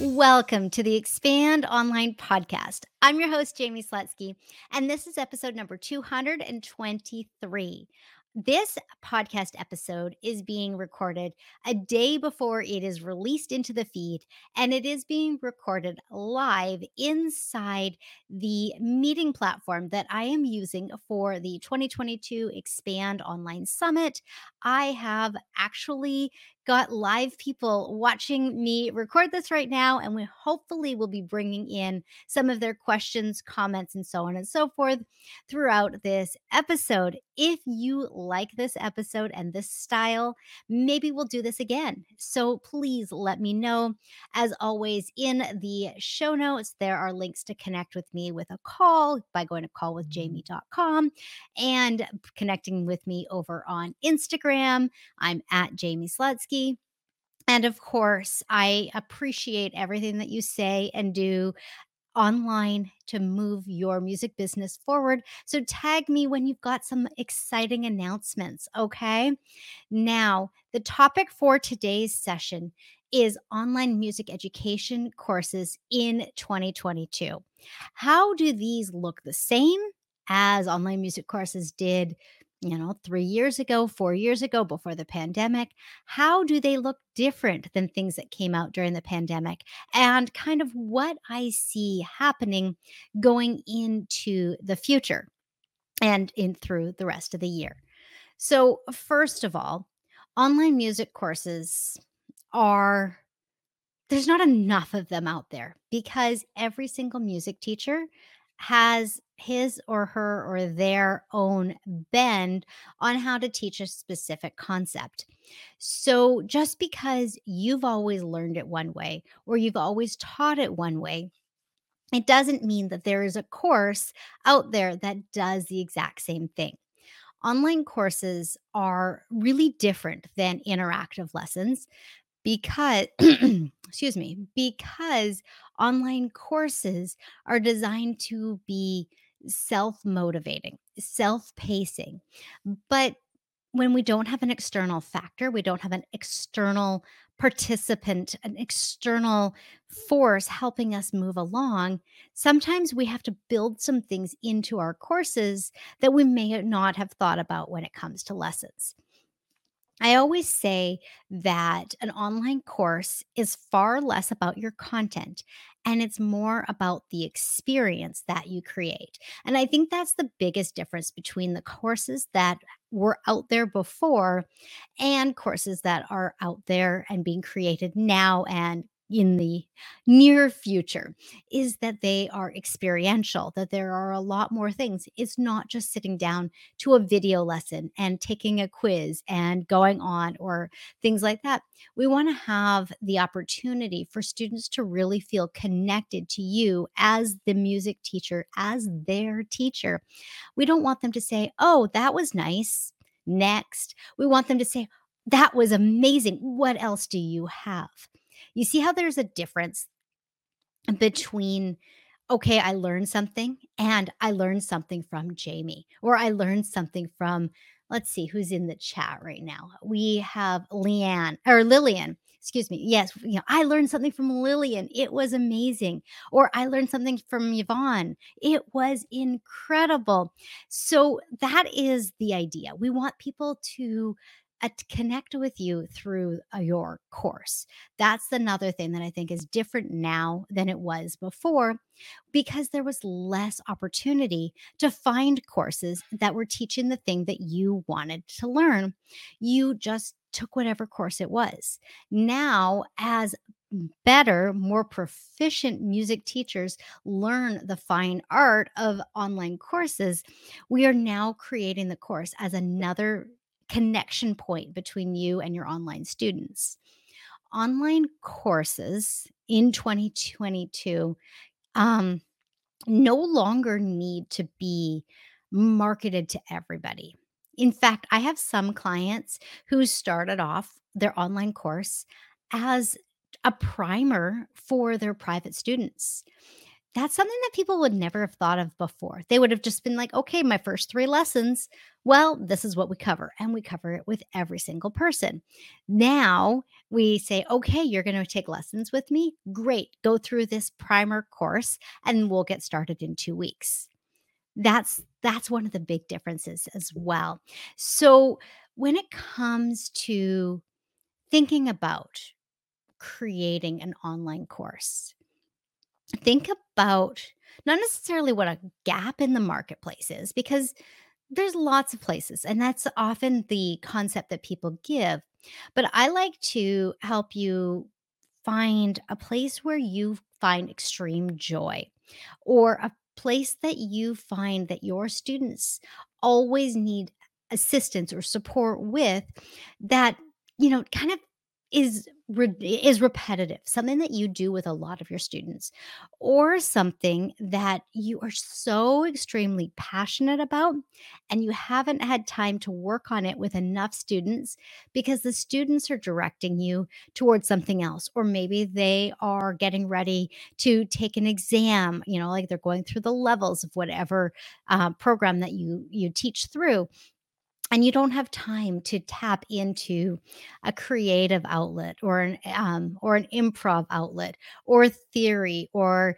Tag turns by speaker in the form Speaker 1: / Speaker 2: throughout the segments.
Speaker 1: Welcome to the Expand Online Podcast. I'm your host, Jamie Slutsky, and this is episode number 223. This podcast episode is being recorded a day before it is released into the feed, and it is being recorded live inside the meeting platform that I am using for the 2022 Expand Online Summit. I have actually got live people watching me record this right now, and we hopefully will be bringing in some of their questions, comments, and so on and so forth throughout this episode. If you like this episode and this style, maybe we'll do this again. So please let me know. As always, in the show notes, there are links to connect with me with a call by going to mm-hmm. callwithjamie.com and connecting with me over on Instagram. I'm at Jamie Slutsky. And of course, I appreciate everything that you say and do online to move your music business forward. So tag me when you've got some exciting announcements, okay? Now, the topic for today's session is online music education courses in 2022. How do these look the same as online music courses did you know, three years ago, four years ago, before the pandemic? How do they look different than things that came out during the pandemic? And kind of what I see happening going into the future and in through the rest of the year. So, first of all, online music courses are there's not enough of them out there because every single music teacher has his or her or their own bend on how to teach a specific concept. So just because you've always learned it one way or you've always taught it one way, it doesn't mean that there is a course out there that does the exact same thing. Online courses are really different than interactive lessons because excuse me because online courses are designed to be self-motivating self-pacing. But when we don't have an external factor we don't have an external participant an external force helping us move along sometimes we have to build some things into our courses that we may not have thought about when it comes to lessons I always say that an online course is far less about your content and it's more about the experience that you create. And I think that's the biggest difference between the courses that were out there before and courses that are out there and being created now and in the near future is that they are experiential, that there are a lot more things. It's not just sitting down to a video lesson and taking a quiz and going on or things like that. We want to have the opportunity for students to really feel connected to you as the music teacher, as their teacher. We don't want them to say, oh, that was nice. Next. We want them to say, that was amazing. What else do you have? You see how there's a difference mm-hmm. between okay, I learned something and I learned something from Jamie or I learned something from let's see who's in the chat right now. We have Leanne or Lillian. Excuse me. Yes, you know, I learned something from Lillian. It was amazing. Or I learned something from Yvonne. It was incredible. So that is the idea. We want people to connect with you through uh, your course. That's another thing that I think is different now than it was before because there was less opportunity to find courses that were teaching the thing that you wanted to learn. You just took whatever course it was. Now, as better, more proficient music teachers learn the fine art of online courses, we are now creating the course as another connection point between you and your online students. Online courses in 2022 um, no longer need to be marketed to everybody. In fact, I have some clients who started off their online course as a primer for their private students. That's something that people would never have thought of before. They would have just been like, okay, my first three lessons, well, this is what we cover. And we cover it with every single person. Now we say, okay, you're going to take lessons with me. Great. Go through this primer course and we'll get started in two weeks. That's that's one of the big differences as well. So when it comes to thinking about creating an online course, think about not necessarily what a gap in the marketplace is because there's lots of places and that's often the concept that people give but i like to help you find a place where you find extreme joy or a place that you find that your students always need assistance or support with that you know kind of is is repetitive, something that you do with a lot of your students, or something that you are so extremely passionate about and you haven't had time to work on it with enough students because the students are directing you towards something else, or maybe they are getting ready to take an exam. You know, like they're going through the levels of whatever uh, program that you you teach through and you don't have time to tap into a creative outlet or an um, or an improv outlet or theory or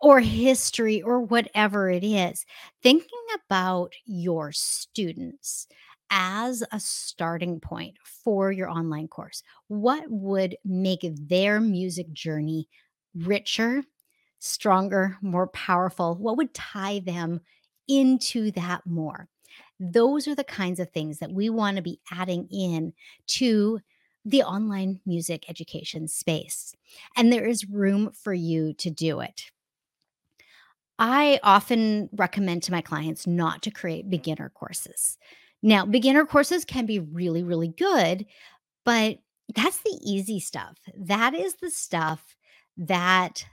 Speaker 1: or history or whatever it is. Thinking about your students as a starting point for your online course what would make their music journey richer stronger more powerful? What would tie them into that more those are the kinds of things that we want to be adding in to the online music education space. And there is room for you to do it. I often recommend to my clients not to create beginner courses. Now, beginner courses can be really, really good, but that's the easy stuff. That is the stuff that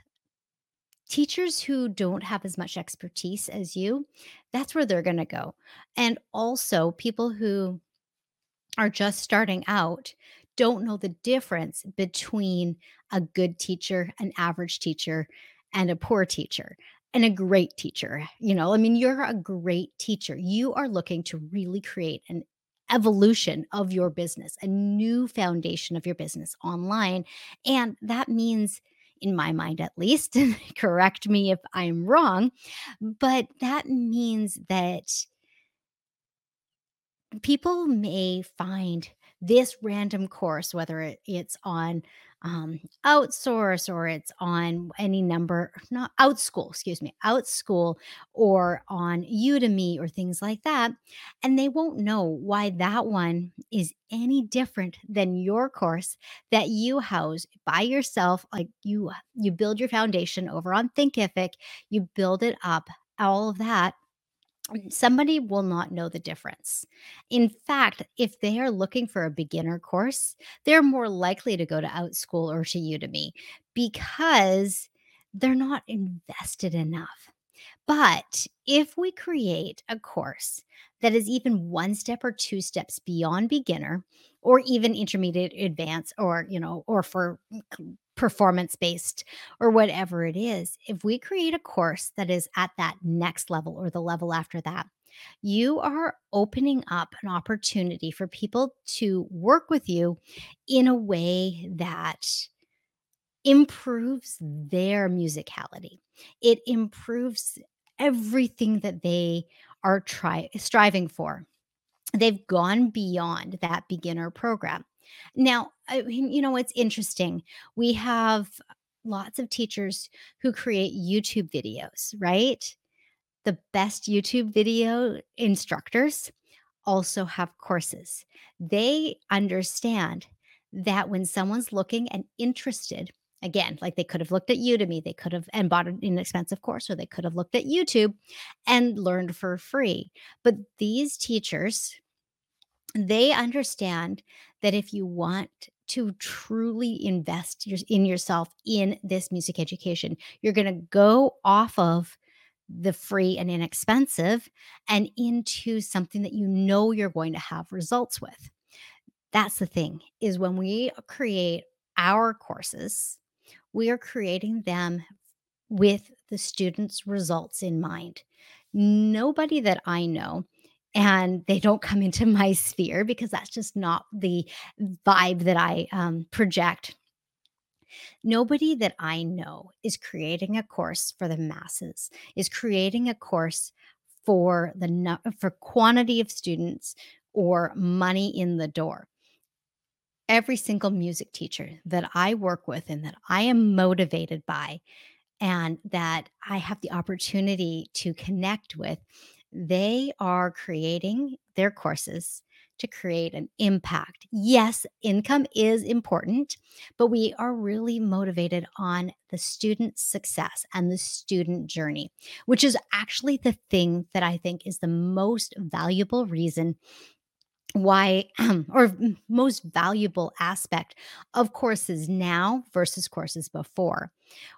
Speaker 1: teachers who don't have as much expertise as you, that's where they're going to go. And also, people who are just starting out don't know the difference between a good teacher, an average teacher, and a poor teacher and a great teacher. You know, I mean, you're a great teacher. You are looking to really create an evolution of your business, a new foundation of your business online. And that means in my mind at least, correct me if I'm wrong, but that means that people may find this random course, whether it, it's on um, outsource or it's on any number, not outschool, excuse me, outschool or on Udemy or things like that. And they won't know why that one is any different than your course that you house by yourself. Like you, you build your foundation over on Thinkific, you build it up, all of that Mm, somebody will not know the difference. In fact, if they are looking for a beginner course, they're more likely to go to Outschool or to Udemy because they're not invested enough. But if we create a course that is even one step or two steps beyond beginner or even intermediate advanced or you know or for mm, performance based or whatever it is, if we create a course that is at that next level or the level after that, you are opening up an opportunity for people to work with you in a way that improves their musicality. It improves everything that they are try striving for. They've gone beyond that beginner program. Now, I you know, it's interesting. We have lots of teachers who create YouTube videos, right? The best YouTube video instructors also have courses. They understand that when someone's looking and interested, again, like they could have looked at Udemy, they could have and bought an inexpensive course, or they could have looked at YouTube and learned for free. But these teachers, they understand that if you want to truly invest in yourself in this music education. You're going to go off of the free and inexpensive and into something that you know you're going to have results with. That's the thing is when we create our courses, we are creating them with the students' results in mind. Nobody that I know and they don't come into my sphere because that's just not the vibe that I um, project. Nobody that I know is creating a course for the masses, is creating a course for the for quantity of students or money in the door. Every single music teacher that I work with and that I am motivated by and that I have the opportunity to connect with, they are creating their courses to create an impact. Yes, income is important, but we are really motivated on the student success and the student journey, which is actually the thing that I think is the most valuable reason why or most valuable aspect of courses now versus courses before.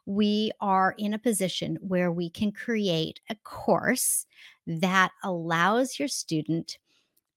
Speaker 1: We are in a position where we can create a course that allows your student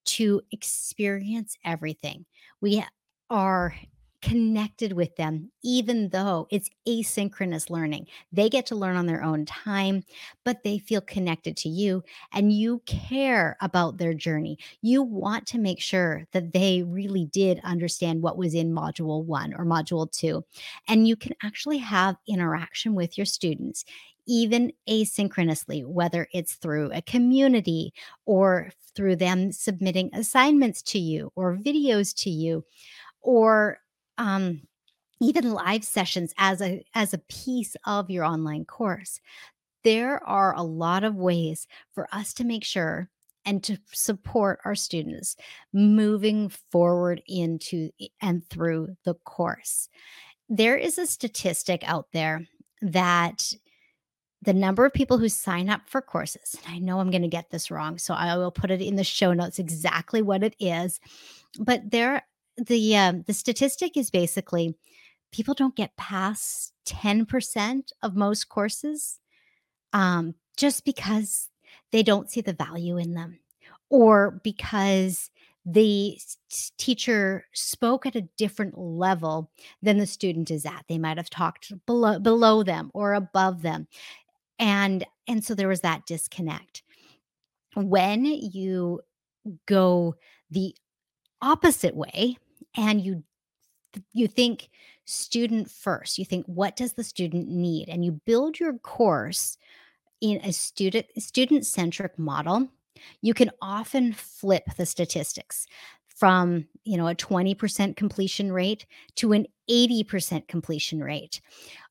Speaker 1: to experience everything. We are connected with them, even though it's asynchronous learning. They get to learn on their own time, but they feel connected to you and you care about their journey. You want to make sure that they really did understand what was in module one or module two. And you can actually have interaction with your students. Even asynchronously, whether it's through a community or through them submitting assignments to you or videos to you or um, even live sessions as a as a piece of your online course. There are a lot of ways for us to make sure and to support our students moving forward into and through the course. There is a statistic out there that the number of people who sign up for courses and i know i'm going to get this wrong so i will put it in the show notes exactly what it is but there the um, the statistic is basically people don't get past 10% of most courses um, just because they don't see the value in them or because the teacher spoke at a different level than the student is at. They might have talked below below them or above them and and so there was that disconnect. When you go the opposite way and you you think student first you think what does the student need? and you build your course in a student student centric model you can often flip the statistics from you know a 20% completion rate to an 80% completion rate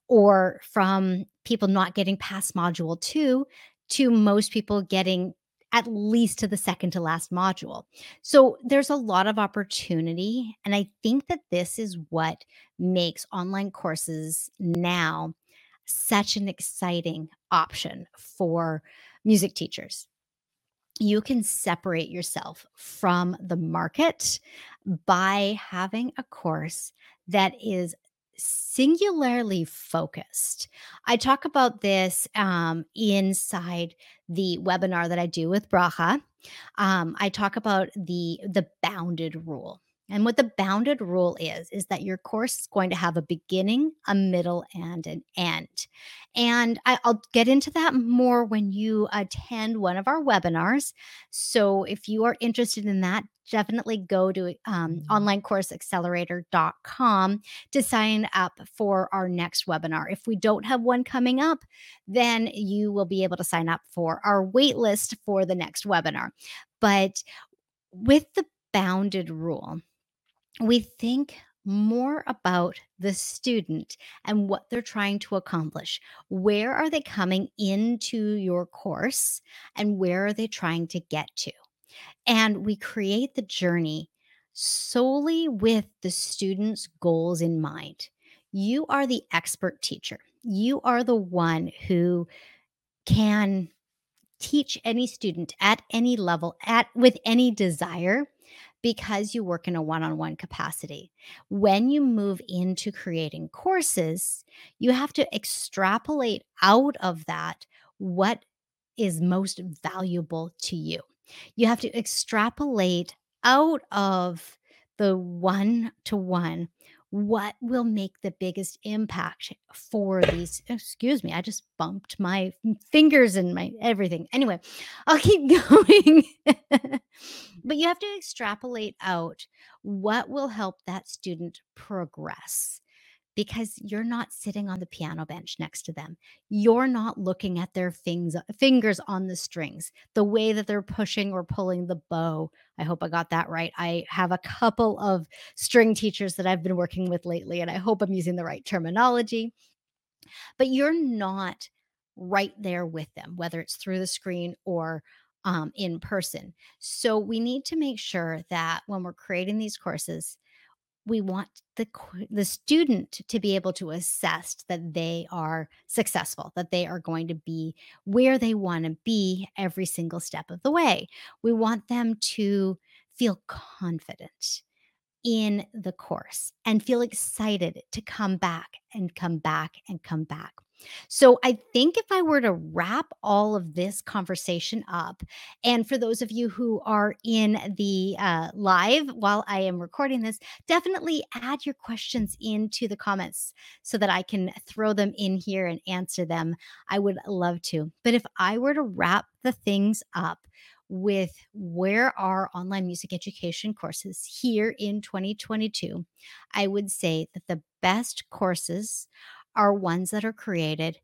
Speaker 1: or from people not getting past module 2 to most people getting at least to the second to last module. So there's a lot of opportunity and I think that this is what makes online courses now such an exciting option for music teachers you can separate yourself from the market by having a course that is singularly focused. I talk about this um, inside the webinar that I do with Brocha. Um, I talk about the the bounded rule. And what the bounded rule is, is that your course is going to have a beginning, a middle, and an end. And I, I'll get into that more when you attend one of our webinars. So if you are interested in that, definitely go to um, onlinecourseaccelerator.com to sign up for our next webinar. If we don't have one coming up, then you will be able to sign up for our waitlist for the next webinar. But with the bounded rule, we think more about the student and what they're trying to accomplish. Where are they coming into your course and where are they trying to get to? And we create the journey solely with the student's goals in mind. You are the expert teacher. You are the one who can teach any student at any level at with any desire because you work in a one on one capacity. When you move into creating courses, you have to extrapolate out of that what is most valuable to you. You have to extrapolate out of the one to one what will make the biggest impact for these excuse me i just bumped my fingers and my everything. Anyway i'll keep going. But you have to extrapolate out what will help that student progress because you're not sitting on the piano bench next to them. You're not looking at their things, fingers on the strings, the way that they're pushing or pulling the bow. I hope I got that right. I have a couple of string teachers that I've been working with lately, and I hope I'm using the right terminology. But you're not right there with them, whether it's through the screen or um, in person. So we need to make sure that when we're creating these courses, we want the the student to be able to assess that they are successful that they are going to be where they want to be every single step of the way. We want them to feel confident in the course and feel excited to come back and come back and come back so I think if I were to wrap all of this conversation up, and for those of you who are in the uh, live while I am recording this, definitely add your questions into the comments so that I can throw them in here and answer them. I would love to. But if I were to wrap the things up, with where are online music education courses here in 2022, I would say that the best courses are ones that are created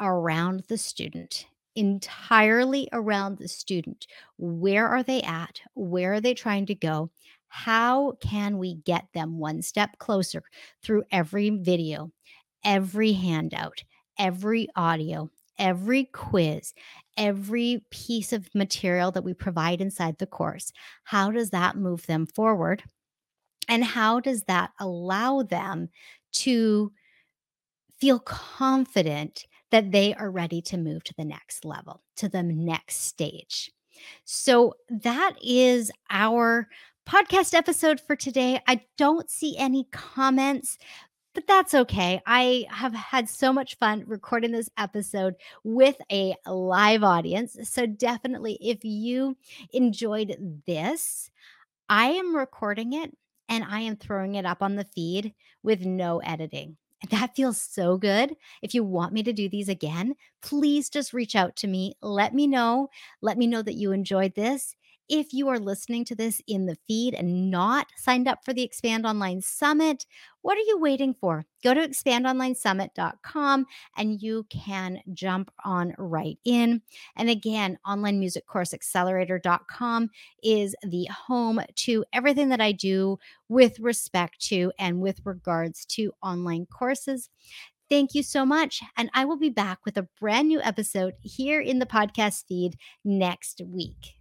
Speaker 1: around the student, entirely around the student. Where are they at? Where are they trying to go? How can we get them one step closer through every video, every handout, every audio, every quiz, every piece of material that we provide inside the course? How does that move them forward? And how does that allow them to feel confident that they are ready to move to the next level, to the next stage. So that is our podcast episode for today. I don't see any comments, but that's okay. I have had so much fun recording this episode with a live audience. So definitely, if you enjoyed this, I am recording it and I am throwing it up on the feed with no editing. That feels so good. If you want me to do these again, please just reach out to me. Let me know. Let me know that you enjoyed this. If you are listening to this in the feed and not signed up for the Expand Online Summit, what are you waiting for? Go to expandonlinesummit.com and you can jump on right in. And again, online music course onlinemusiccourseaccelerator.com is the home to everything that I do with respect to and with regards to online courses. Thank you so much. And I will be back with a brand new episode here in the podcast feed next week.